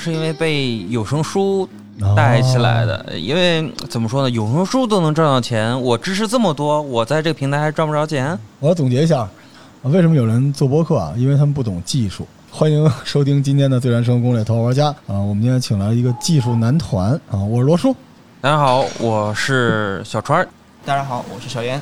客是因为被有声书带起来的，因为怎么说呢，有声书都能赚到钱，我知识这么多，我在这个平台还赚不着钱。我要总结一下，为什么有人做播客啊？因为他们不懂技术。欢迎收听今天的《最燃生活攻略》头号玩家啊！我们今天请来一个技术男团啊，我是罗叔。大家好，我是小川。大家好，我是小严。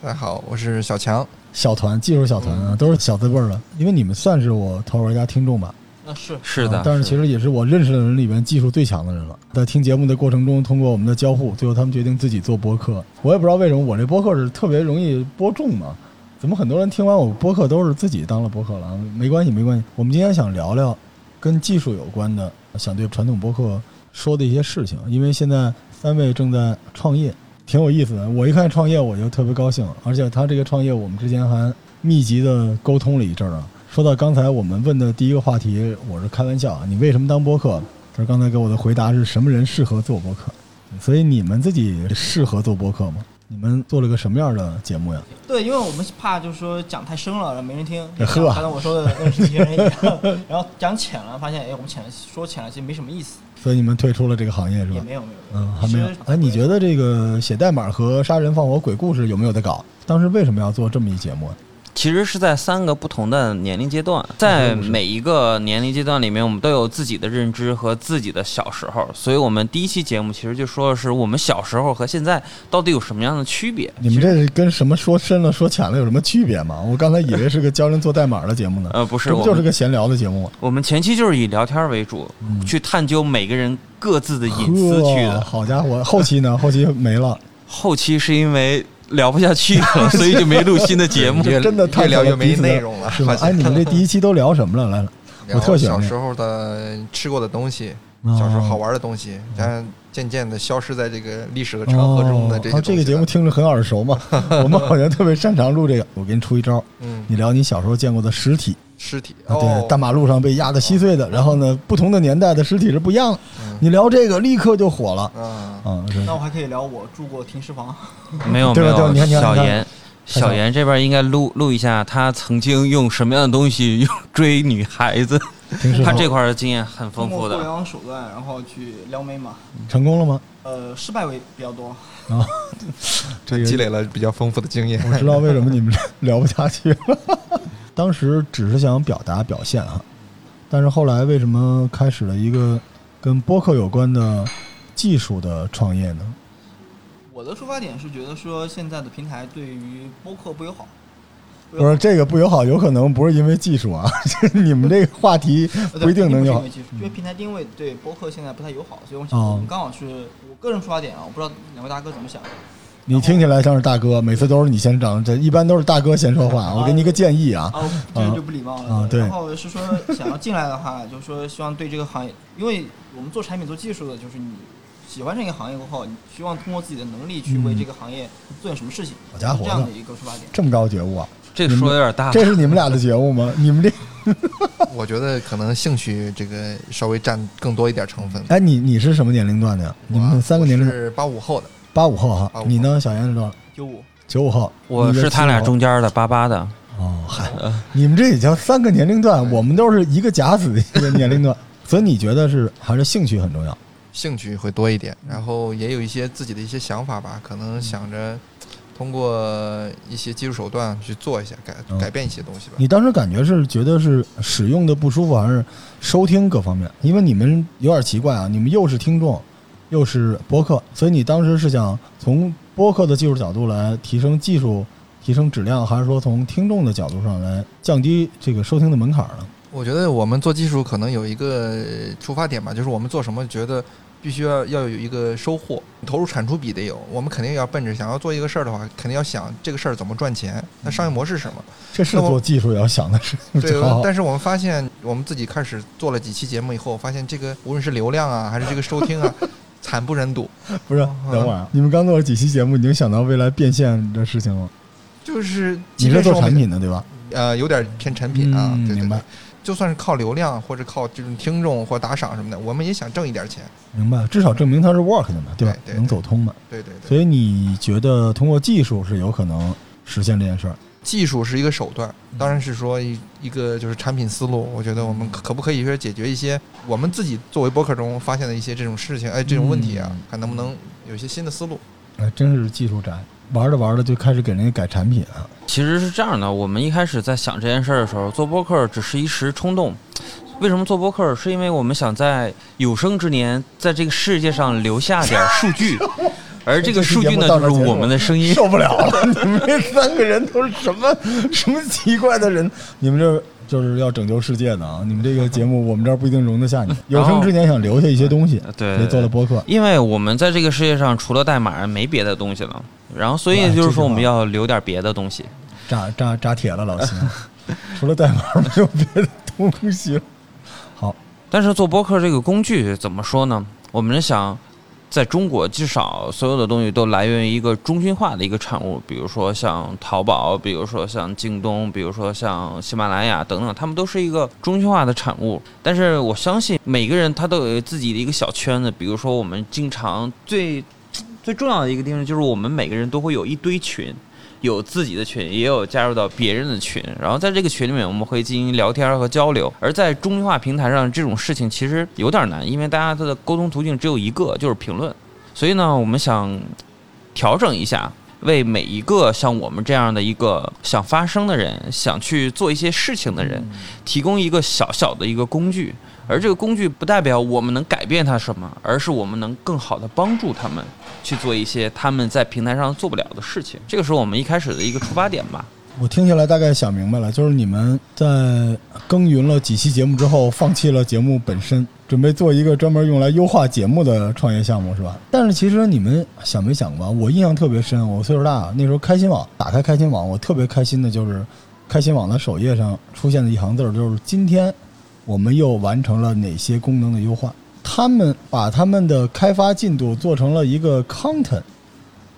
大家好，我是小强。小团技术小团啊，都是小字辈儿的，因为你们算是我头号玩家听众吧？那是是的，但是其实也是我认识的人里边技术最强的人了。在听节目的过程中，通过我们的交互，最后他们决定自己做播客。我也不知道为什么，我这播客是特别容易播种嘛。怎么很多人听完我播客都是自己当了播客了？没关系，没关系。我们今天想聊聊跟技术有关的，想对传统播客说的一些事情。因为现在三位正在创业，挺有意思的。我一看创业，我就特别高兴。而且他这个创业，我们之前还密集的沟通了一阵儿啊。说到刚才我们问的第一个话题，我是开玩笑啊，你为什么当播客？他说刚才给我的回答是什么人适合做播客？所以你们自己适合做播客吗？你们做了个什么样的节目呀？对，因为我们怕就是说讲太深了，没人听。呵，刚才我说的认识一些人一样，然后讲浅了，发现哎，我们浅了说浅了，其实没什么意思。所以你们退出了这个行业是吧？也没有没有，嗯，还没有。哎，你觉得这个写代码和杀人放火鬼故事有没有得搞？当时为什么要做这么一节目？其实是在三个不同的年龄阶段，在每一个年龄阶段里面，我们都有自己的认知和自己的小时候，所以我们第一期节目其实就说的是我们小时候和现在到底有什么样的区别。你们这跟什么说深了说浅了有什么区别吗？我刚才以为是个教人做代码的节目呢。呃，不是，这不就是个闲聊的节目吗？我们前期就是以聊天为主，去探究每个人各自的隐私去的。好家伙，后期呢？后期没了。后期是因为。聊不下去了，所以就没录新的节目。真的太聊越没内容了，是吧？哎，你们这第一期都聊什么了？来了，我特喜欢小时候的吃过的东西，小时候好玩的东西，但渐渐的消失在这个历史和长河中的这些。这个节目听着很耳熟嘛，我们好像特别擅长录这个。我给你出一招，嗯，你聊你小时候见过的实体。尸体啊，对，大马路上被压得稀碎的，然后呢，不同的年代的尸体是不一样的。你聊这个，立刻就火了。嗯，那我还可以聊我住过停尸房。没有没有，你看小严，小严这边应该录录一下，他曾经用什么样的东西用追女孩子？他这块的经验很丰富的。互联网手段，然后去撩妹嘛？成功了吗？呃，失败为比较多。啊，这积累了比较丰富的经验。我知道为什么你们聊不下去了。当时只是想表达表现哈，但是后来为什么开始了一个跟播客有关的技术的创业呢？我的出发点是觉得说现在的平台对于播客不友好。不是这个不友好，有可能不是因为技术啊，你们这个话题不一定能有。因为平台定位对播客现在不太友好，所以我们刚好是我个人出发点啊，我不知道两位大哥怎么想。你听起来像是大哥，每次都是你先整，这一般都是大哥先说话。我给你一个建议啊，这就不礼貌了啊。对，然后是说想要进来的话，就是说希望对这个行业，因为我们做产品做技术的，就是你喜欢这个行业过后，你希望通过自己的能力去为这个行业做点什么事情。好家伙，这样的一个出发点，这么高觉悟啊！这个说的有点大。这是你们俩的觉悟吗？你们这，我觉得可能兴趣这个稍微占更多一点成分。哎，你你是什么年龄段的呀？你们三个年龄是八五后的，八五后哈。你呢，小严是多少？九五九五后，我是他俩中间的八八的。哦，嗨，你们这也叫三个年龄段，我们都是一个甲子的一个年龄段，所以你觉得是还是兴趣很重要？兴趣会多一点，然后也有一些自己的一些想法吧，可能想着通过一些技术手段去做一下改改变一些东西吧。你当时感觉是觉得是使用的不舒服，还是收听各方面？因为你们有点奇怪啊，你们又是听众，又是播客，所以你当时是想从。播客的技术角度来提升技术、提升质量，还是说从听众的角度上来降低这个收听的门槛呢？我觉得我们做技术可能有一个出发点吧，就是我们做什么觉得必须要要有一个收获，投入产出比得有。我们肯定要奔着想要做一个事儿的话，肯定要想这个事儿怎么赚钱，那商业模式什么？这是做技术要想的事。对，但是我们发现，我们自己开始做了几期节目以后，发现这个无论是流量啊，还是这个收听啊。惨不忍睹，不是？等会儿，你们刚做了几期节目，已经想到未来变现的事情了。就是你是做产品的对吧？呃，有点偏产品啊。明白。就算是靠流量或者靠这种听众或打赏什么的，我们也想挣一点钱。明白，至少证明它是 work 的嘛，对吧？能走通嘛？对对对。所以你觉得通过技术是有可能实现这件事儿？技术是一个手段，当然是说一一个就是产品思路。我觉得我们可不可以说解决一些我们自己作为博客中发现的一些这种事情，哎，这种问题啊，看能不能有一些新的思路。哎，真是技术宅，玩着玩着就开始给人家改产品啊。其实是这样的，我们一开始在想这件事儿的时候，做博客只是一时冲动。为什么做博客？是因为我们想在有生之年，在这个世界上留下点数据，而这个数据呢，就是我们的声音。受不了了！你们这三个人都是什么什么奇怪的人？你们这就是要拯救世界呢啊！你们这个节目，我们这儿不一定容得下你。有生之年想留下一些东西，对，做了播客。因为我们在这个世界上除了代码没别的东西了，然后所以就是说我们要留点别的东西。扎扎扎铁了，老秦，除了代码没有别的东西。好，但是做播客这个工具怎么说呢？我们想，在中国至少所有的东西都来源于一个中心化的一个产物，比如说像淘宝，比如说像京东，比如说像喜马拉雅等等，他们都是一个中心化的产物。但是我相信每个人他都有自己的一个小圈子，比如说我们经常最最重要的一个地方就是我们每个人都会有一堆群。有自己的群，也有加入到别人的群，然后在这个群里面，我们会进行聊天和交流。而在中心化平台上，这种事情其实有点难，因为大家的沟通途径只有一个，就是评论。所以呢，我们想调整一下，为每一个像我们这样的一个想发声的人，想去做一些事情的人，提供一个小小的一个工具。而这个工具不代表我们能改变他什么，而是我们能更好的帮助他们去做一些他们在平台上做不了的事情。这个是我们一开始的一个出发点吧。我听下来大概想明白了，就是你们在耕耘了几期节目之后，放弃了节目本身，准备做一个专门用来优化节目的创业项目，是吧？但是其实你们想没想过，我印象特别深，我岁数大，那时候开心网打开开心网，我特别开心的就是开心网的首页上出现的一行字，就是今天。我们又完成了哪些功能的优化？他们把他们的开发进度做成了一个 content，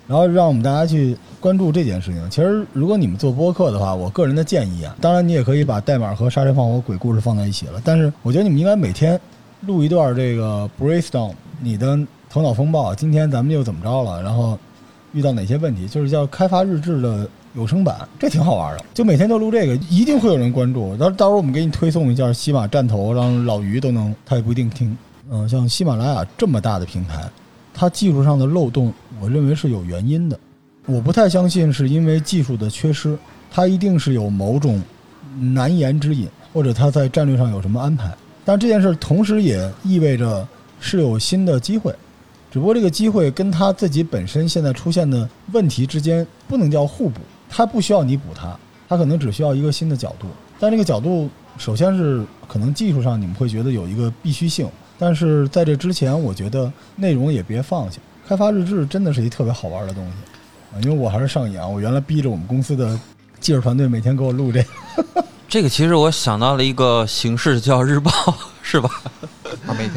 然后让我们大家去关注这件事情。其实，如果你们做播客的话，我个人的建议啊，当然你也可以把代码和杀人放火鬼故事放在一起了。但是，我觉得你们应该每天录一段这个 brainstorm，你的头脑风暴。今天咱们又怎么着了？然后遇到哪些问题？就是叫开发日志的。有声版这挺好玩的，就每天都录这个，一定会有人关注。到到时候我们给你推送一下喜马站头，让老于都能，他也不一定听。嗯，像喜马拉雅这么大的平台，它技术上的漏洞，我认为是有原因的。我不太相信是因为技术的缺失，它一定是有某种难言之隐，或者它在战略上有什么安排。但这件事同时也意味着是有新的机会。只不过这个机会跟它自己本身现在出现的问题之间不能叫互补，它不需要你补它，它可能只需要一个新的角度。但这个角度首先是可能技术上你们会觉得有一个必须性，但是在这之前，我觉得内容也别放下。开发日志真的是一特别好玩的东西啊，因为我还是上瘾啊。我原来逼着我们公司的技术团队每天给我录这个。这个其实我想到了一个形式叫日报，是吧？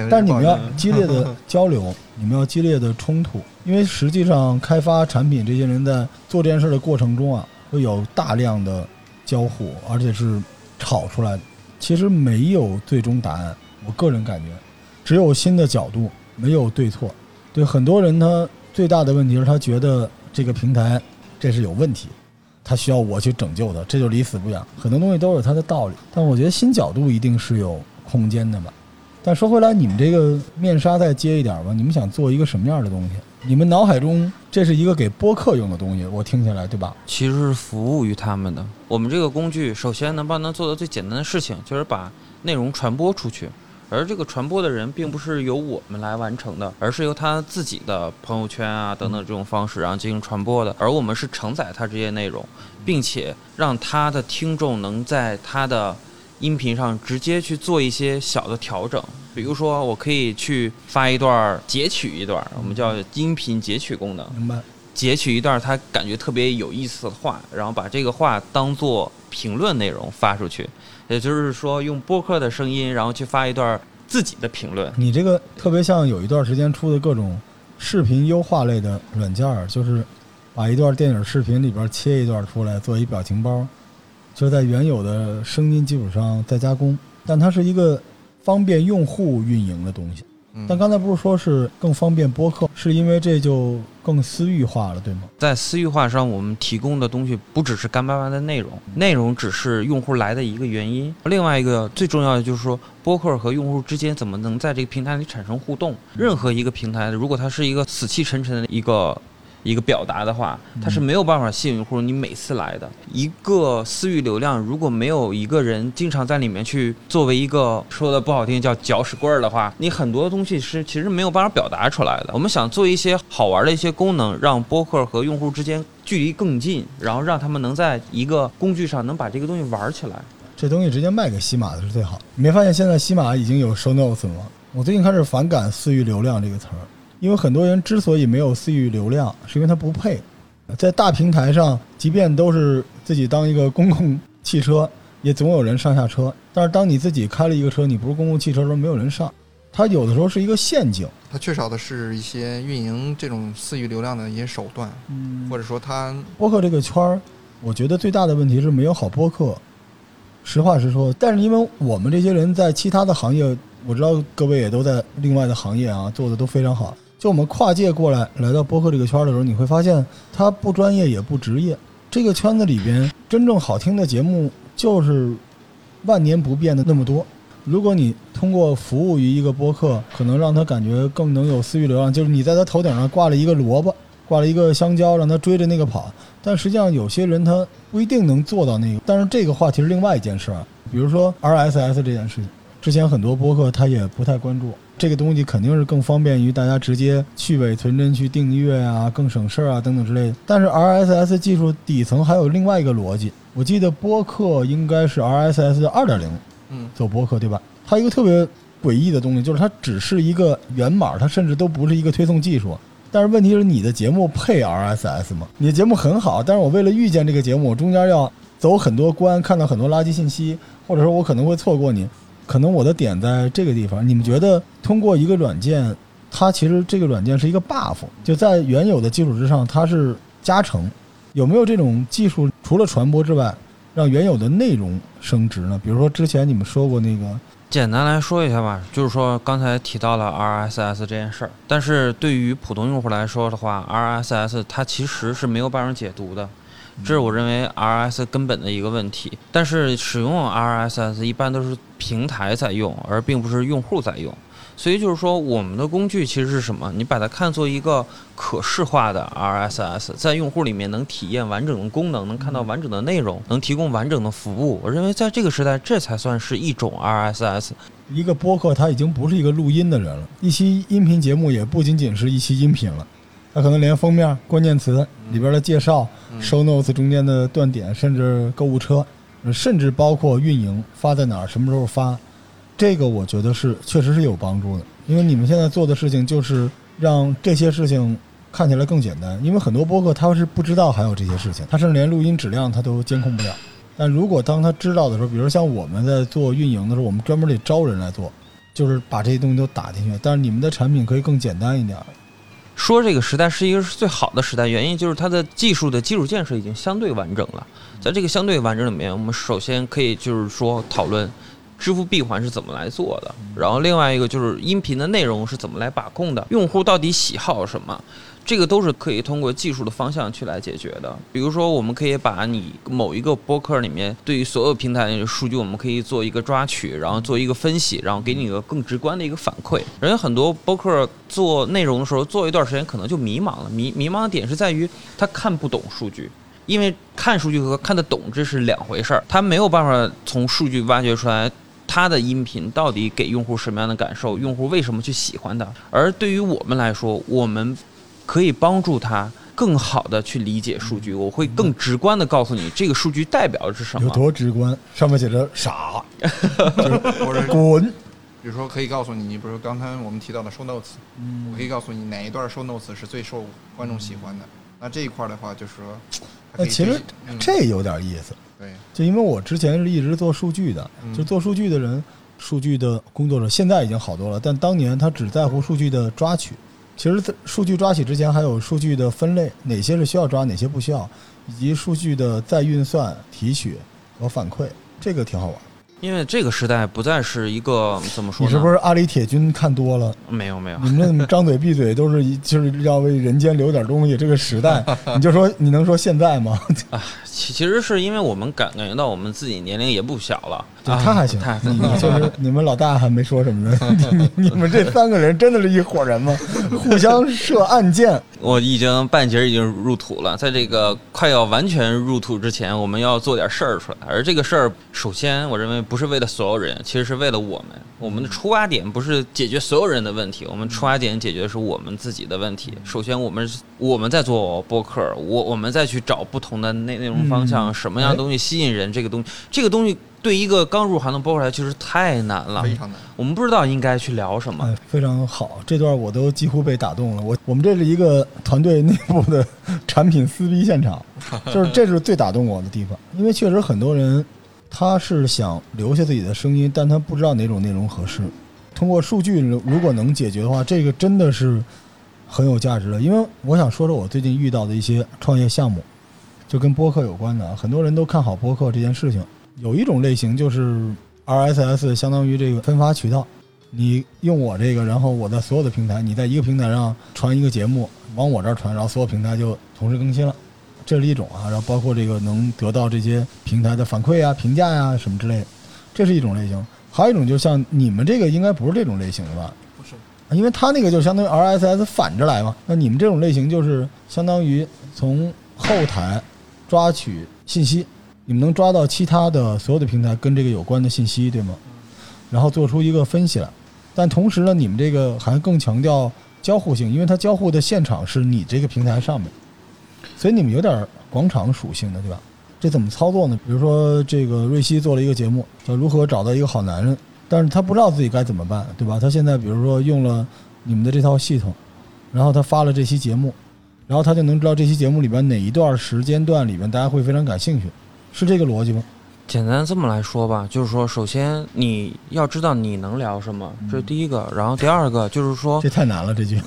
但是你们要激烈的交流，你们要激烈的冲突，因为实际上开发产品这些人在做这件事的过程中啊，会有大量的交互，而且是吵出来的。其实没有最终答案，我个人感觉，只有新的角度，没有对错。对很多人，他最大的问题是他觉得这个平台这是有问题。他需要我去拯救他，这就离死不远。很多东西都有它的道理，但我觉得新角度一定是有空间的吧。但说回来，你们这个面纱再接一点吧。你们想做一个什么样的东西？你们脑海中这是一个给播客用的东西，我听起来对吧？其实是服务于他们的。我们这个工具首先能帮他做的最简单的事情，就是把内容传播出去。而这个传播的人并不是由我们来完成的，而是由他自己的朋友圈啊等等这种方式，然后进行传播的。而我们是承载他这些内容，并且让他的听众能在他的音频上直接去做一些小的调整。比如说，我可以去发一段截取一段，我们叫音频截取功能。明白。截取一段他感觉特别有意思的话，然后把这个话当做评论内容发出去。也就是说，用播客的声音，然后去发一段自己的评论。你这个特别像有一段时间出的各种视频优化类的软件儿，就是把一段电影视频里边切一段出来做一表情包，就在原有的声音基础上再加工。但它是一个方便用户运营的东西，但刚才不是说是更方便播客，是因为这就更私域化了，对吗？在私域化上，我们提供的东西不只是干巴巴的内容，内容只是用户来的一个原因。另外一个最重要的就是说，播客和用户之间怎么能在这个平台里产生互动？任何一个平台，如果它是一个死气沉沉的一个一个表达的话，它是没有办法吸引用户你每次来的。一个私域流量，如果没有一个人经常在里面去作为一个说的不好听叫搅屎棍儿的话，你很多东西是其实没有办法表达出来的。我们想做一些好玩的一些功能，让播客和用户之间距离更近，然后让他们能在一个工具上能把这个东西玩起来。这东西直接卖给西马的是最好。你没发现现在西马已经有 show notes 了吗？我最近开始反感“私域流量”这个词儿，因为很多人之所以没有私域流量，是因为他不配。在大平台上，即便都是自己当一个公共汽车，也总有人上下车。但是当你自己开了一个车，你不是公共汽车的时候，没有人上，它有的时候是一个陷阱。它缺少的是一些运营这种私域流量的一些手段，嗯或者说它播客这个圈儿，我觉得最大的问题是没有好播客。实话实说，但是因为我们这些人在其他的行业，我知道各位也都在另外的行业啊，做的都非常好。就我们跨界过来来到播客这个圈儿的时候，你会发现它不专业也不职业。这个圈子里边真正好听的节目就是万年不变的那么多。如果你通过服务于一个播客，可能让他感觉更能有私域流量，就是你在他头顶上挂了一个萝卜，挂了一个香蕉，让他追着那个跑。但实际上，有些人他不一定能做到那个。但是这个话题是另外一件事儿，比如说 RSS 这件事情，之前很多播客他也不太关注这个东西，肯定是更方便于大家直接去伪存真去订阅啊，更省事儿啊等等之类的。但是 RSS 技术底层还有另外一个逻辑，我记得播客应该是 RSS 的二点零嗯做播客对吧？它一个特别诡异的东西，就是它只是一个源码，它甚至都不是一个推送技术。但是问题是，你的节目配 RSS 吗？你的节目很好，但是我为了遇见这个节目，我中间要走很多关，看到很多垃圾信息，或者说我可能会错过你。可能我的点在这个地方。你们觉得通过一个软件，它其实这个软件是一个 buff，就在原有的基础之上，它是加成。有没有这种技术，除了传播之外，让原有的内容升值呢？比如说之前你们说过那个，简单来说一下吧，就是说刚才提到了 RSS 这件事儿，但是对于普通用户来说的话，RSS 它其实是没有办法解读的，这是我认为 RSS 根本的一个问题。但是使用 RSS 一般都是平台在用，而并不是用户在用。所以就是说，我们的工具其实是什么？你把它看作一个可视化的 RSS，在用户里面能体验完整的功能，能看到完整的内容，能提供完整的服务。我认为在这个时代，这才算是一种 RSS。一个播客，它已经不是一个录音的人了，一期音频节目也不仅仅是一期音频了，它可能连封面、关键词里边的介绍、嗯 show notes 中间的断点，甚至购物车，甚至包括运营发在哪儿、什么时候发，这个我觉得是确实是有帮助的。因为你们现在做的事情就是让这些事情看起来更简单，因为很多播客他是不知道还有这些事情，他甚至连录音质量他都监控不了。但如果当他知道的时候，比如像我们在做运营的时候，我们专门得招人来做，就是把这些东西都打进去。但是你们的产品可以更简单一点儿。说这个时代是一个是最好的时代，原因就是它的技术的基础建设已经相对完整了。在这个相对完整里面，我们首先可以就是说讨论支付闭环是怎么来做的，然后另外一个就是音频的内容是怎么来把控的，用户到底喜好什么。这个都是可以通过技术的方向去来解决的。比如说，我们可以把你某一个播客里面对于所有平台的数据，我们可以做一个抓取，然后做一个分析，然后给你一个更直观的一个反馈。人家很多播客做内容的时候，做一段时间可能就迷茫了。迷迷茫的点是在于他看不懂数据。因为看数据和看得懂这是两回事儿，他没有办法从数据挖掘出来他的音频到底给用户什么样的感受，用户为什么去喜欢它。而对于我们来说，我们可以帮助他更好的去理解数据，我会更直观的告诉你这个数据代表的是什么有么。多直观？上面写着傻，或者滚。比如说可以告诉你，你比如说刚才我们提到的 show notes，嗯我可以告诉你哪一段 show notes 是最受观众喜欢的。那这一块儿的话，就是说，它可以那其实对嗯这有点意思。对，就因为我之前是一直做数据的，嗯就做数据的人，数据的工作者现在已经好多了，但当年他只在乎数据的抓取。其实，在数据抓取之前，还有数据的分类，哪些是需要抓，哪些不需要，以及数据的再运算、提取和反馈，这个挺好玩。因为这个时代不再是一个怎么说？你是不是阿里铁军看多了？没有没有，你们张嘴闭嘴都是一就是要为人间留点东西。这个时代，你就说你能说现在吗？啊其其实是因为我们感感觉到我们自己年龄也不小了，对他还行他，你你确实你们老大还没说什么呢。你 你们这三个人真的是一伙人吗？互相射暗箭。我已经半截已经入土了，在这个快要完全入土之前，我们要做点事儿出来。而这个事儿，首先我认为不是为了所有人，其实是为了我们。我们的出发点不是解决所有人的问题，我们出发点解决的是我们自己的问题。首先，我们我们在做播客，我我们再去找不同的内内容方向，嗯什么样的东西吸引人，这个东西，这个东西对一个刚入行的播客来其实太难了，非常难。我们不知道应该去聊什么。哎，非常好，这段我都几乎被打动了。我我们这是一个团队内部的产品撕逼现场，就是这是最打动我的地方，因为确实很多人他是想留下自己的声音，但他不知道哪种内容合适。通过数据如果能解决的话，这个真的是很有价值的。因为我想说说我最近遇到的一些创业项目，就跟播客有关的，很多人都看好播客这件事情。有一种类型就是 RSS，相当于这个分发渠道。你用我这个，然后我在所有的平台，你在一个平台上传一个节目，往我这儿传，然后所有平台就同时更新了，这是一种啊。然后包括这个能得到这些平台的反馈啊、评价呀、什么之类的，这是一种类型。还有一种就像你们这个应该不是这种类型的吧？不是，因为它那个就相当于 RSS 反着来嘛。那你们这种类型就是相当于从后台抓取信息，你们能抓到其他的所有的平台跟这个有关的信息，对吗？然后做出一个分析来。但同时呢，你们这个还更强调交互性，因为它交互的现场是你这个平台上面，所以你们有点广场属性的，对吧？这怎么操作呢？比如说，这个瑞希做了一个节目，叫《如何找到一个好男人》，但是他不知道自己该怎么办，对吧？他现在比如说用了你们的这套系统，然后他发了这期节目，然后他就能知道这期节目里边哪一段时间段里面大家会非常感兴趣，是这个逻辑吗？简单这么来说吧，就是说，首先你要知道你能聊什么，这是第一个。然后第二个就是说这，太难了，这句，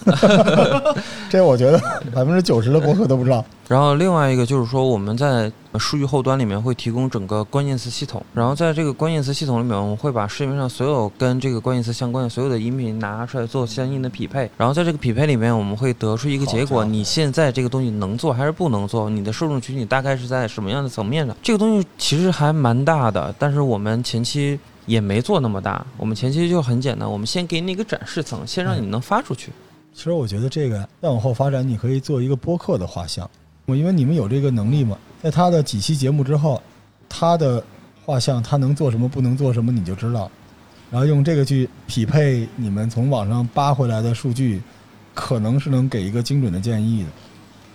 这我觉得 百分之九十的博客都不知道。然后另外一个就是说，我们在数据后端里面会提供整个关键词系统，然后在这个关键词系统里面，我们会把市面上所有跟这个关键词相关的所有的音频拿出来做相应的匹配，然后在这个匹配里面，我们会得出一个结果，你现在这个东西能做还是不能做，你的受众群体大概是在什么样的层面上？这个东西其实还蛮大的，但是我们前期。也没做那么大，我们前期就很简单，我们先给你一个展示层，先让你能发出去。其实我觉得这个再往后发展，你可以做一个播客的画像，我因为你们有这个能力嘛，在他的几期节目之后，他的画像他能做什么，不能做什么，你就知道，然后用这个去匹配你们从网上扒回来的数据，可能是能给一个精准的建议的。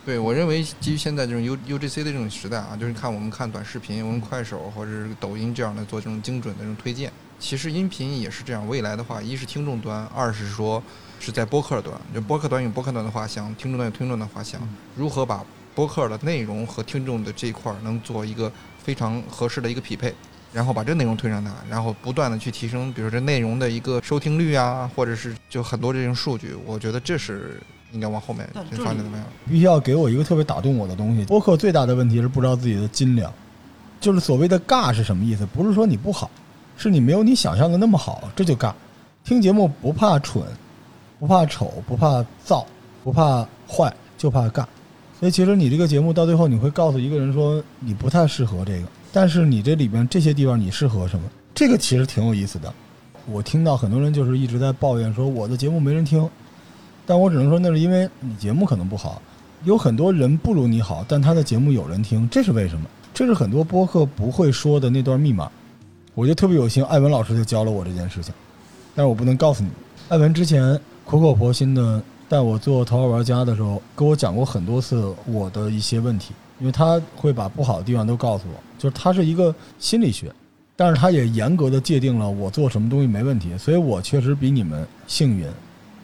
对，我认为基于现在这种 U U G C 的这种时代啊，就是看我们看短视频，我们快手或者是抖音这样的做这种精准的这种推荐。其实音频也是这样，未来的话，一是听众端，二是说是在播客端，就播客端有播客端的画像，听众端有听众的画像，如何把播客的内容和听众的这一块儿能做一个非常合适的一个匹配，然后把这内容推上它，然后不断的去提升，比如说这内容的一个收听率啊，或者是就很多这种数据，我觉得这是应该往后面发展怎么样？必须要给我一个特别打动我的东西。播客最大的问题是不知道自己的斤两，就是所谓的尬是什么意思？不是说你不好，是你没有你想象的那么好，这就尬。听节目不怕蠢，不怕丑，不怕燥，不怕坏，就怕尬。所以其实你这个节目到最后，你会告诉一个人说你不太适合这个，但是你这里边这些地方你适合什么？这个其实挺有意思的。我听到很多人就是一直在抱怨说我的节目没人听，但我只能说那是因为你节目可能不好。有很多人不如你好，但他的节目有人听，这是为什么？这是很多播客不会说的那段密码。我就特别有幸，艾文老师就教了我这件事情，但是我不能告诉你。艾文之前苦口婆心的带我做头号玩家的时候，跟我讲过很多次我的一些问题，因为他会把不好的地方都告诉我，就是他是一个心理学，但是他也严格的界定了我做什么东西没问题，所以我确实比你们幸运。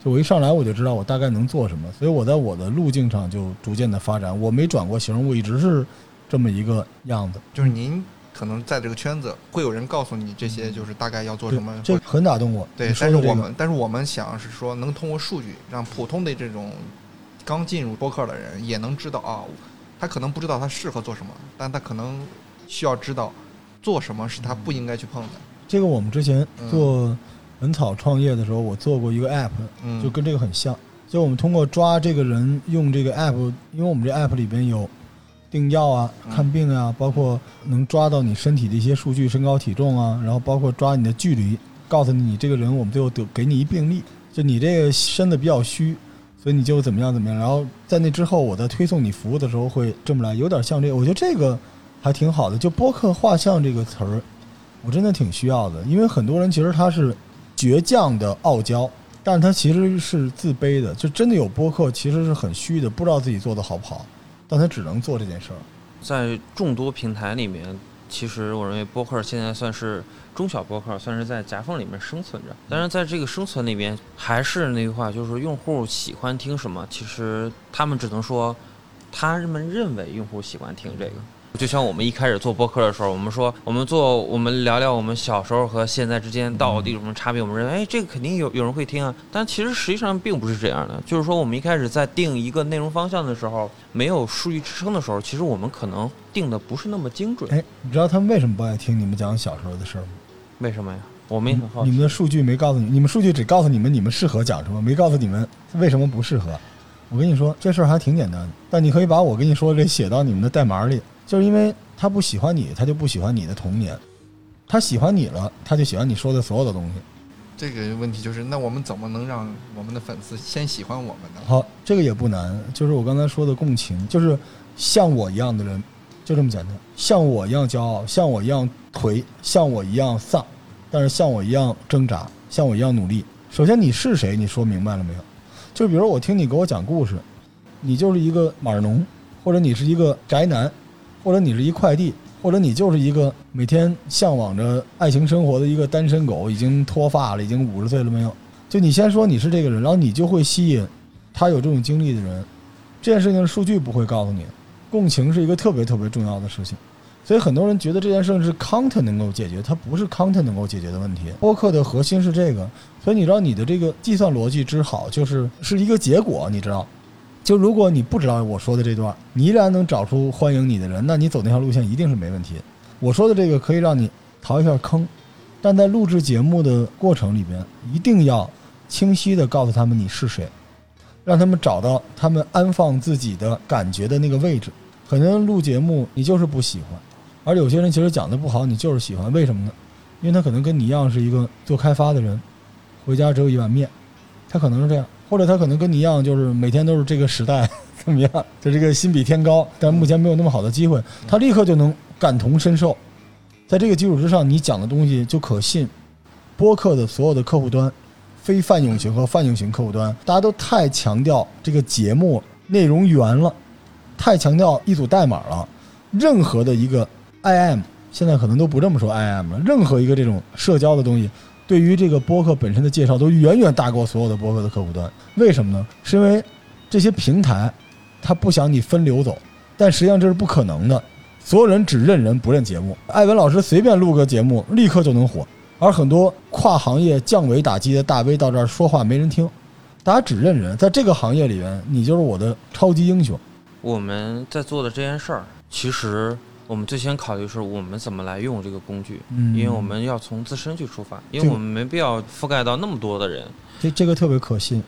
就我一上来我就知道我大概能做什么，所以我在我的路径上就逐渐的发展，我没转过型，我一直是这么一个样子。就是您可能在这个圈子会有人告诉你这些，就是大概要做什么。这很打动我。对但是我们但是我们想是说，能通过数据让普通的这种刚进入播客的人也能知道啊，他可能不知道他适合做什么，但他可能需要知道做什么是他不应该去碰的。这个我们之前做文草创业的时候，我做过一个 app，嗯，就跟这个很像。就我们通过抓这个人用这个 app，因为我们这 app 里边有订药啊、看病啊，包括能抓到你身体的一些数据，身高体重啊，然后包括抓你的距离，告诉你你这个人，我们最后得给你一病例，就你这个身子比较虚，所以你就怎么样怎么样。然后在那之后，我在推送你服务的时候会这么来，有点像这个，我觉得这个还挺好的。就播客画像这个词儿，我真的挺需要的，因为很多人其实他是倔强的傲娇。但是他其实是自卑的，就真的有播客，其实是很虚的，不知道自己做的好不好，但他只能做这件事儿。在众多平台里面，其实我认为播客现在算是中小播客，算是在夹缝里面生存着。但是在这个生存里面，还是那句话，就是用户喜欢听什么，其实他们只能说，他们认为用户喜欢听这个。就像我们一开始做播客的时候，我们说我们做我们聊聊我们小时候和现在之间到底有什么差别。我们认为，哎，这个肯定有有人会听啊。但其实实际上并不是这样的。就是说，我们一开始在定一个内容方向的时候，没有数据支撑的时候，其实我们可能定的不是那么精准。哎，你知道他们为什么不爱听你们讲小时候的事儿吗？为什么呀？我们也很好奇。你们的数据没告诉你，你们数据只告诉你们你们适合讲什么，没告诉你们为什么不适合。我跟你说，这事儿还挺简单的。但你可以把我跟你说这写到你们的代码里，就是因为。他不喜欢你，他就不喜欢你的童年；他喜欢你了，他就喜欢你说的所有的东西。这个问题就是，那我们怎么能让我们的粉丝先喜欢我们呢？好，这个也不难，就是我刚才说的共情，就是像我一样的人，就这么简单。像我一样骄傲，像我一样颓，像我一样丧，但是像我一样挣扎，像我一样努力。首先，你是谁？你说明白了没有？就比如我听你给我讲故事，你就是一个码农，或者你是一个宅男。或者你是一快递，或者你就是一个每天向往着爱情生活的一个单身狗，已经脱发了，已经五十岁了没有？就你先说你是这个人，然后你就会吸引他有这种经历的人。这件事情数据不会告诉你，共情是一个特别特别重要的事情。所以很多人觉得这件事情是 content 能够解决，它不是 content 能够解决的问题。播客的核心是这个，所以你知道你的这个计算逻辑之好，就是是一个结果，你知道。就如果你不知道我说的这段，你依然能找出欢迎你的人，那你走那条路线一定是没问题。我说的这个可以让你逃一下坑，但在录制节目的过程里边，一定要清晰的告诉他们你是谁，让他们找到他们安放自己的感觉的那个位置。很多人录节目你就是不喜欢，而有些人其实讲的不好，你就是喜欢，为什么呢？因为他可能跟你一样是一个做开发的人，回家只有一碗面，他可能是这样。或者他可能跟你一样，就是每天都是这个时代 怎么样，就这个心比天高，但目前没有那么好的机会，他立刻就能感同身受，在这个基础之上，你讲的东西就可信。播客的所有的客户端，非泛用型和泛用型客户端，大家都太强调这个节目内容源了，太强调一组代码了。任何的一个 IM，现在可能都不这么说 IM 了，任何一个这种社交的东西。对于这个播客本身的介绍都远远大过所有的播客的客户端，为什么呢？是因为这些平台，他不想你分流走，但实际上这是不可能的。所有人只认人不认节目，艾文老师随便录个节目立刻就能火，而很多跨行业降维打击的大 V 到这儿说话没人听，大家只认人，在这个行业里面，你就是我的超级英雄。我们在做的这件事儿，其实。我们最先考虑是我们怎么来用这个工具，因为我们要从自身去出发，因为我们没必要覆盖到那么多的人。这这个特别可信。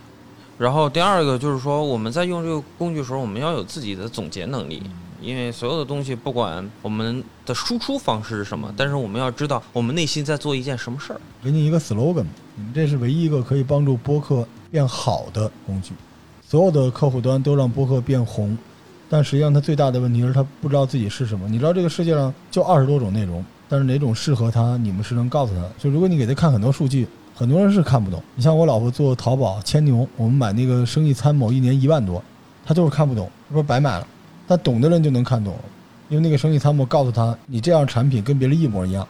然后第二个就是说，我们在用这个工具的时候，我们要有自己的总结能力，因为所有的东西，不管我们的输出方式是什么，但是我们要知道我们内心在做一件什么事儿。给你一个 slogan，你们这是唯一一个可以帮助播客变好的工具，所有的客户端都让播客变红。但实际上，他最大的问题是他不知道自己是什么。你知道这个世界上就二十多种内容，但是哪种适合他，你们是能告诉他。就如果你给他看很多数据，很多人是看不懂。你像我老婆做淘宝千牛，我们买那个生意参谋，一年一万多，他就是看不懂，不是白买了。但懂的人就能看懂，因为那个生意参谋告诉他，你这样产品跟别人一模一样，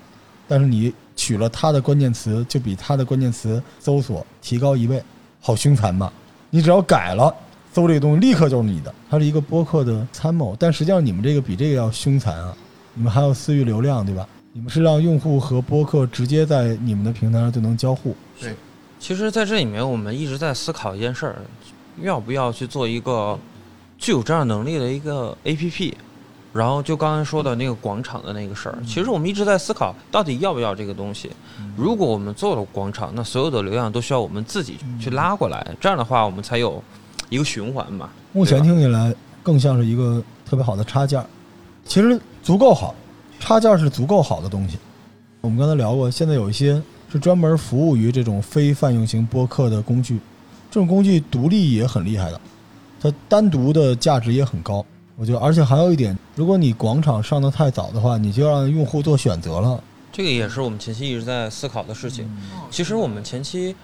但是你取了他的关键词，就比他的关键词搜索提高一倍，好凶残吧？你只要改了。搜这个东西立刻就是你的，它是一个播客的参谋，但实际上你们这个比这个要凶残啊！你们还有私域流量，对吧？你们是让用户和播客直接在你们的平台上就能交互。对，其实在这里面我们一直在思考一件事儿，要不要去做一个具有这样能力的一个 APP，然后就刚才说的那个广场的那个事儿，其实我们一直在思考，到底要不要这个东西。如果我们做了广场，那所有的流量都需要我们自己去拉过来，这样的话我们才有一个循环吧。目前听起来更像是一个特别好的插件，其实足够好，插件是足够好的东西。我们刚才聊过，现在有一些是专门服务于这种非泛用型播客的工具，这种工具独立也很厉害的，它单独的价值也很高。我觉得，而且还有一点，如果你广场上的太早的话，你就让用户做选择了。这个也是我们前期一直在思考的事情。其实我们前期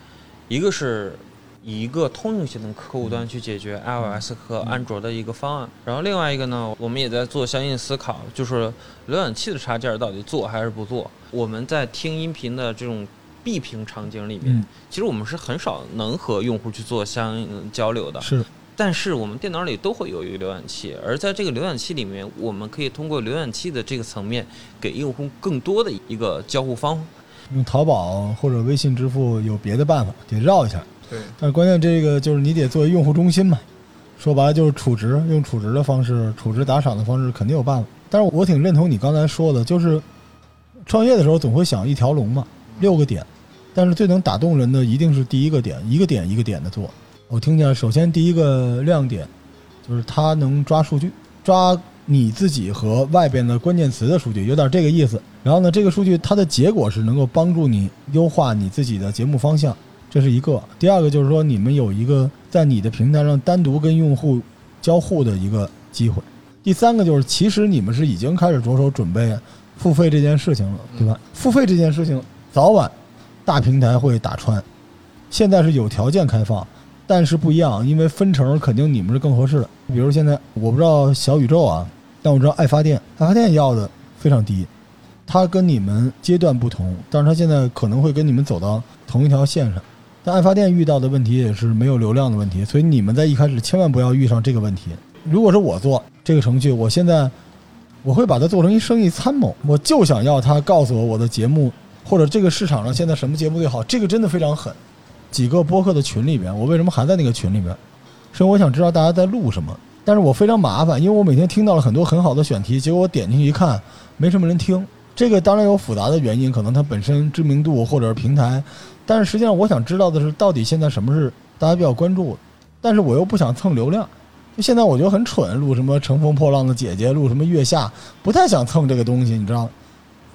一个是以一个通用型的客户端去解决 iOS 和安卓的一个方案，然后另外一个呢，我们也在做相应思考，就是浏览器的插件到底做还是不做。我们在听音频的这种闭屏场景里面，其实我们是很少能和用户去做相应交流的。是。但是我们电脑里都会有一个浏览器，而在这个浏览器里面，我们可以通过浏览器的这个层面，给用户更多的一个交互方。用淘宝或者微信支付有别的办法，得绕一下。对。但是关键这个就是你得作为用户中心嘛，说白了就是储值，用储值的方式，储值打赏的方式肯定有办法。但是我挺认同你刚才说的，就是创业的时候总会想一条龙嘛，六个点，但是最能打动人的一定是第一个点，一个点一个点的做。我听见，首先第一个亮点，就是它能抓数据，抓你自己和外边的关键词的数据，有点这个意思。然后呢，这个数据它的结果是能够帮助你优化你自己的节目方向，这是一个。第二个就是说，你们有一个在你的平台上单独跟用户交互的一个机会。第三个就是，其实你们是已经开始着手准备付费这件事情了，对吧？付费这件事情早晚大平台会打穿，现在是有条件开放。但是不一样，因为分成肯定你们是更合适的。比如现在我不知道小宇宙啊，但我知道爱发电，爱发电要的非常低，它跟你们阶段不同，但是它现在可能会跟你们走到同一条线上。但爱发电遇到的问题也是没有流量的问题，所以你们在一开始千万不要遇上这个问题。如果是我做这个程序，我现在我会把它做成一生意参谋，我就想要他告诉我我的节目或者这个市场上现在什么节目最好，这个真的非常狠。几个播客的群里边，我为什么还在那个群里边？是因为我想知道大家在录什么。但是我非常麻烦，因为我每天听到了很多很好的选题，结果我点进去一看，没什么人听。这个当然有复杂的原因，可能它本身知名度或者是平台。但是实际上，我想知道的是，到底现在什么是大家比较关注？但是我又不想蹭流量。就现在我觉得很蠢，录什么乘风破浪的姐姐，录什么月下，不太想蹭这个东西，你知道？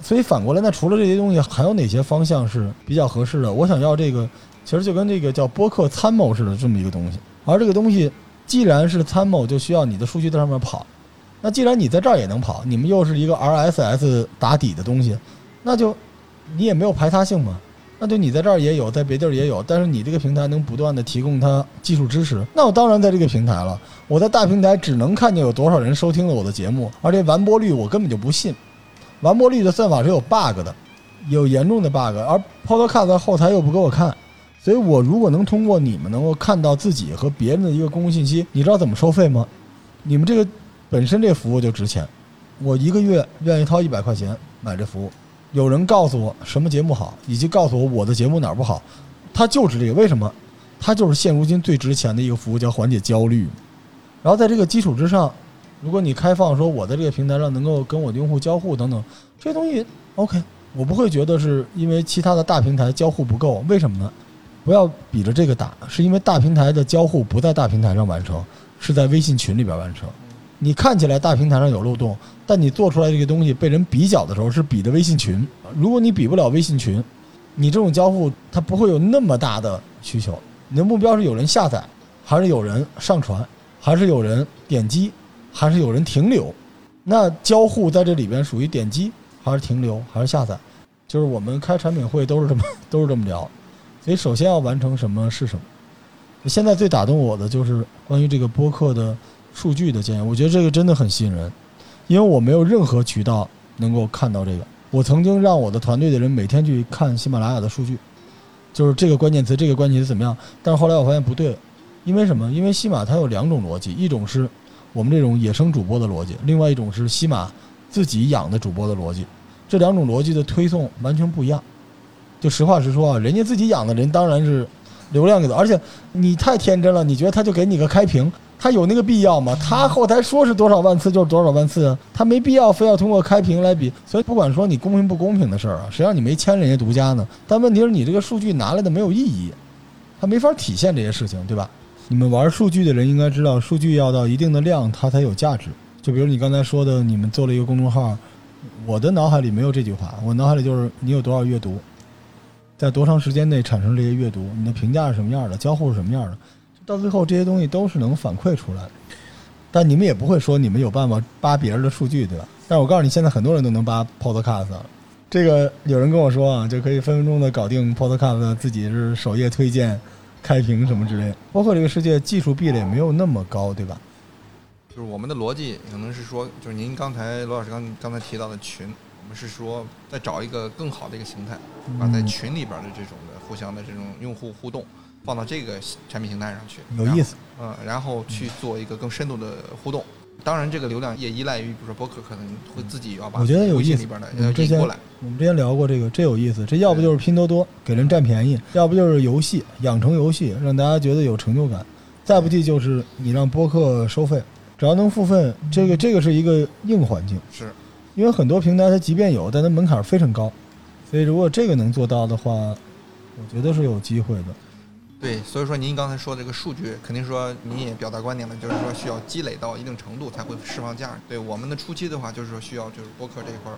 所以反过来，那除了这些东西，还有哪些方向是比较合适的？我想要这个。其实就跟这个叫播客参谋似的这么一个东西，而这个东西既然是参谋，就需要你的数据在上面跑。那既然你在这儿也能跑，你们又是一个 RSS 打底的东西，那就你也没有排他性嘛。那就你在这儿也有，在别地儿也有，但是你这个平台能不断的提供它技术支持，那我当然在这个平台了。我在大平台只能看见有多少人收听了我的节目，而且完播率我根本就不信。完播率的算法是有 bug 的，有严重的 bug，而 Podcast 后台又不给我看。所以，我如果能通过你们能够看到自己和别人的一个公共信息，你知道怎么收费吗？你们这个本身这服务就值钱，我一个月愿意掏一百块钱买这服务。有人告诉我什么节目好，以及告诉我我的节目哪儿不好，它就值这个。为什么？它就是现如今最值钱的一个服务，叫缓解焦虑。然后在这个基础之上，如果你开放说我在这个平台上能够跟我的用户交互等等，这些东西 OK，我不会觉得是因为其他的大平台交互不够。为什么呢？不要比着这个打，是因为大平台的交互不在大平台上完成，是在微信群里边完成。你看起来大平台上有漏洞，但你做出来这个东西被人比较的时候是比的微信群。如果你比不了微信群，你这种交互它不会有那么大的需求。你的目标是有人下载，还是有人上传，还是有人点击，还是有人停留？那交互在这里边属于点击，还是停留，还是下载？就是我们开产品会都是这么 都是这么聊。所以，首先要完成什么是什么？现在最打动我的就是关于这个播客的数据的建议。我觉得这个真的很吸引人，因为我没有任何渠道能够看到这个。我曾经让我的团队的人每天去看喜马拉雅的数据，就是这个关键词，这个关键词怎么样？但是后来我发现不对，因为什么？因为喜马它有两种逻辑，一种是我们这种野生主播的逻辑，另外一种是喜马自己养的主播的逻辑。这两种逻辑的推送完全不一样。就实话实说啊，人家自己养的人当然是流量给的，而且你太天真了，你觉得他就给你个开屏，他有那个必要吗？他后台说是多少万次就是多少万次，他没必要非要通过开屏来比。所以不管说你公平不公平的事儿啊，谁让你没签人家独家呢？但问题是你这个数据拿来的没有意义，它没法体现这些事情，对吧？你们玩数据的人应该知道，数据要到一定的量，它才有价值。就比如你刚才说的，你们做了一个公众号，我的脑海里没有这句话，我脑海里就是你有多少阅读，在多长时间内产生这些阅读，你的评价是什么样的，交互是什么样的。到最后这些东西都是能反馈出来，但你们也不会说你们有办法扒别人的数据，对吧？但是我告诉你，现在很多人都能扒 Podcast，这个有人跟我说啊，就可以分分钟的搞定 Podcast，自己是首页推荐、开屏什么之类。包括这个世界技术壁垒没有那么高，对吧？就是我们的逻辑可能是说，就是您刚才罗老师刚刚才提到的群，我们是说再找一个更好的一个形态，把在群里边的这种的互相的这种用户互动。放到这个产品形态上去，有意思。嗯，然后去做一个更深度的互动。当然，这个流量也依赖于，比如说博客可能会自己要把我觉得有意思里边的引过来。我们之前聊过这个，这有意思。这要不就是拼多多给人占便宜，要不就是游戏养成游戏，让大家觉得有成就感。再不济就是你让播客收费，只要能付费，这个这个是一个硬环境。是，因为很多平台它即便有，但它门槛非常高，所以如果这个能做到的话，我觉得是有机会的。对，所以说您刚才说这个数据，肯定说您也表达观点了，就是说需要积累到一定程度才会释放价值。对我们的初期的话，就是说需要就是播客这一块儿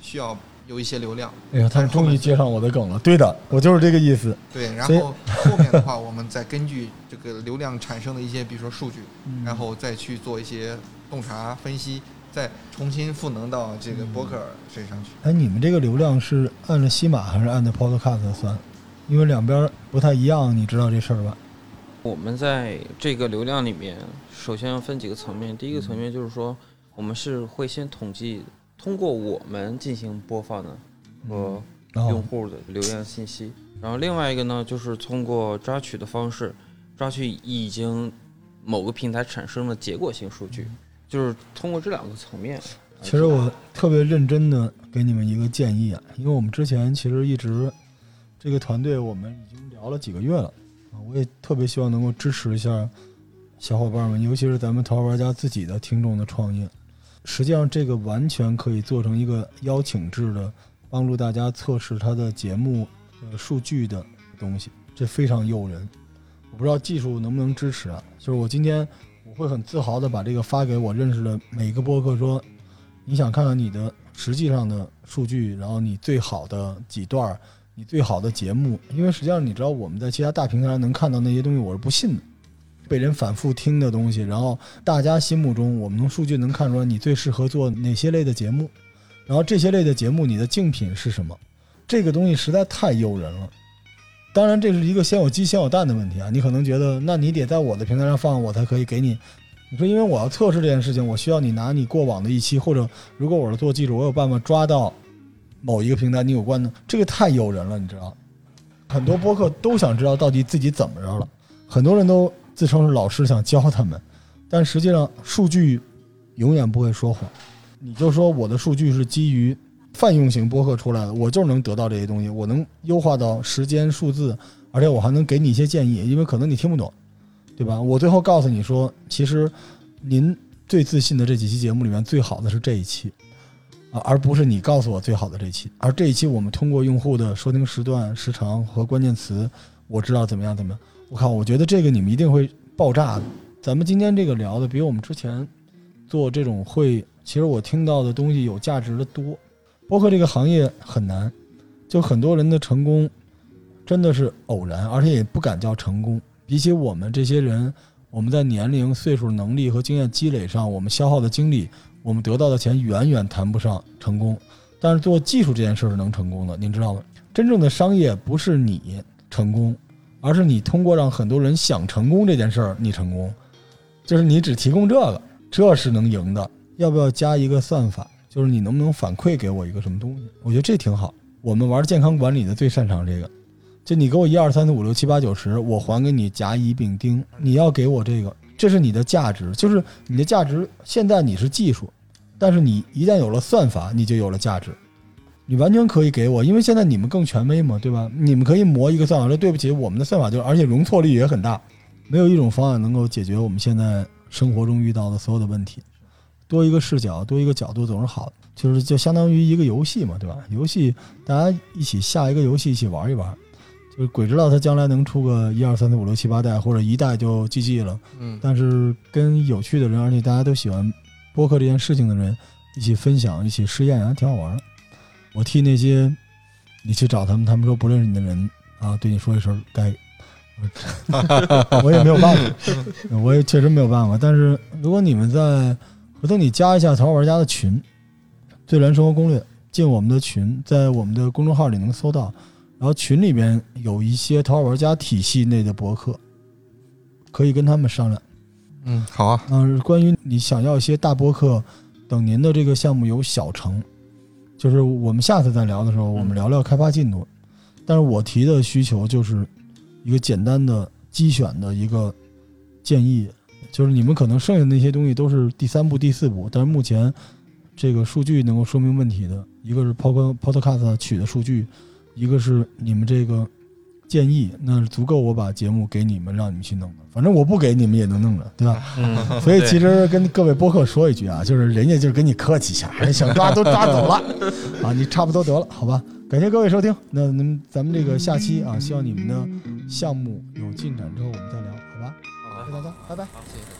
需要有一些流量。哎呀，他们终于接上我的梗了。对的，我就是这个意思。对，然后后面的话，我们再根据这个流量产生的一些，比如说数据，然后再去做一些洞察分析，再重新赋能到这个博客身上去。哎，你们这个流量是按着西马还是按照 Podcast 算？因为两边不太一样，你知道这事儿吧？我们在这个流量里面，首先要分几个层面。第一个层面就是说，我们是会先统计通过我们进行播放的和用户的流量信息，然后另外一个呢，就是通过抓取的方式抓取已经某个平台产生的结果性数据，就是通过这两个层面。其实我特别认真的给你们一个建议啊，因为我们之前其实一直。这个团队我们已经聊了几个月了啊，我也特别希望能够支持一下小伙伴们，尤其是咱们《桃花玩家》自己的听众的创业。实际上，这个完全可以做成一个邀请制的，帮助大家测试他的节目呃数据的东西，这非常诱人。我不知道技术能不能支持啊？就是我今天我会很自豪的把这个发给我认识的每一个播客，说你想看看你的实际上的数据，然后你最好的几段。你最好的节目，因为实际上你知道我们在其他大平台上能看到那些东西，我是不信的，被人反复听的东西，然后大家心目中我们从数据能看出来你最适合做哪些类的节目，然后这些类的节目你的竞品是什么，这个东西实在太诱人了。当然这是一个先有鸡先有蛋的问题啊，你可能觉得那你得在我的平台上放，我才可以给你。你说因为我要测试这件事情，我需要你拿你过往的一期，或者如果我是做技术，我有办法抓到。某一个平台你有关的，这个太诱人了，你知道？很多播客都想知道到底自己怎么着了，很多人都自称是老师想教他们，但实际上数据永远不会说谎。你就说我的数据是基于泛用型播客出来的，我就能得到这些东西，我能优化到时间数字，而且我还能给你一些建议，因为可能你听不懂，对吧？我最后告诉你说，其实您最自信的这几期节目里面最好的是这一期。啊，而不是你告诉我最好的这一期，而这一期我们通过用户的收听时段、时长和关键词，我知道怎么样怎么样。我靠，我觉得这个你们一定会爆炸的。咱们今天这个聊的比我们之前做这种会，其实我听到的东西有价值的多。播客这个行业很难，就很多人的成功真的是偶然，而且也不敢叫成功。比起我们这些人，我们在年龄、岁数、能力和经验积累上，我们消耗的精力。我们得到的钱远远谈不上成功，但是做技术这件事是能成功的，您知道吗？真正的商业不是你成功，而是你通过让很多人想成功这件事儿你成功，就是你只提供这个，这是能赢的。要不要加一个算法？就是你能不能反馈给我一个什么东西？我觉得这挺好。我们玩健康管理的最擅长这个，就你给我一二三四五六七八九十，我还给你甲乙丙丁，你要给我这个。这是你的价值，就是你的价值。现在你是技术，但是你一旦有了算法，你就有了价值。你完全可以给我，因为现在你们更权威嘛，对吧？你们可以磨一个算法，说对不起，我们的算法就而且容错率也很大，没有一种方案能够解决我们现在生活中遇到的所有的问题，多一个视角，多一个角度总是好的，就是就相当于一个游戏嘛，对吧？游戏大家一起下一个游戏，一起玩一玩，就是鬼知道他将来能出个一二三四五六七八代，或者一代就 GG 了。嗯，但是跟有趣的人，而且大家都喜欢播客这件事情的人一起分享、一起试验，还挺好玩。我替那些你去找他们，他们说不认识你的人啊，对你说一声该。我也没有办法，我也确实没有办法。但是如果你们在回头你加一下《淘宝玩家》的群，“最燃生活攻略”，进我们的群，在我们的公众号里能搜到。然后群里边有一些《淘宝玩家》体系内的博客，可以跟他们商量。嗯，好啊。嗯，关于你想要一些大博客，等您的这个项目有小成，就是我们下次再聊的时候，我们聊聊开发进度。但是我提的需求就是一个简单的机选的一个建议，就是你们可能剩下的那些东西都是第三步、第四步，但是目前这个数据能够说明问题的，一个是 Pod Podcast 取的数据，一个是你们这个。建议那足够，我把节目给你们，让你们去弄的。反正我不给你们也能弄着，对吧？嗯，所以其实跟各位播客说一句啊，就是人家就是跟你客气一下，想抓都抓走了啊，你差不多得了，好吧？感谢各位收听，那咱咱们这个下期啊，希望你们的项目有进展之后我们再聊，好吧？谢谢大家，拜拜。好，谢谢。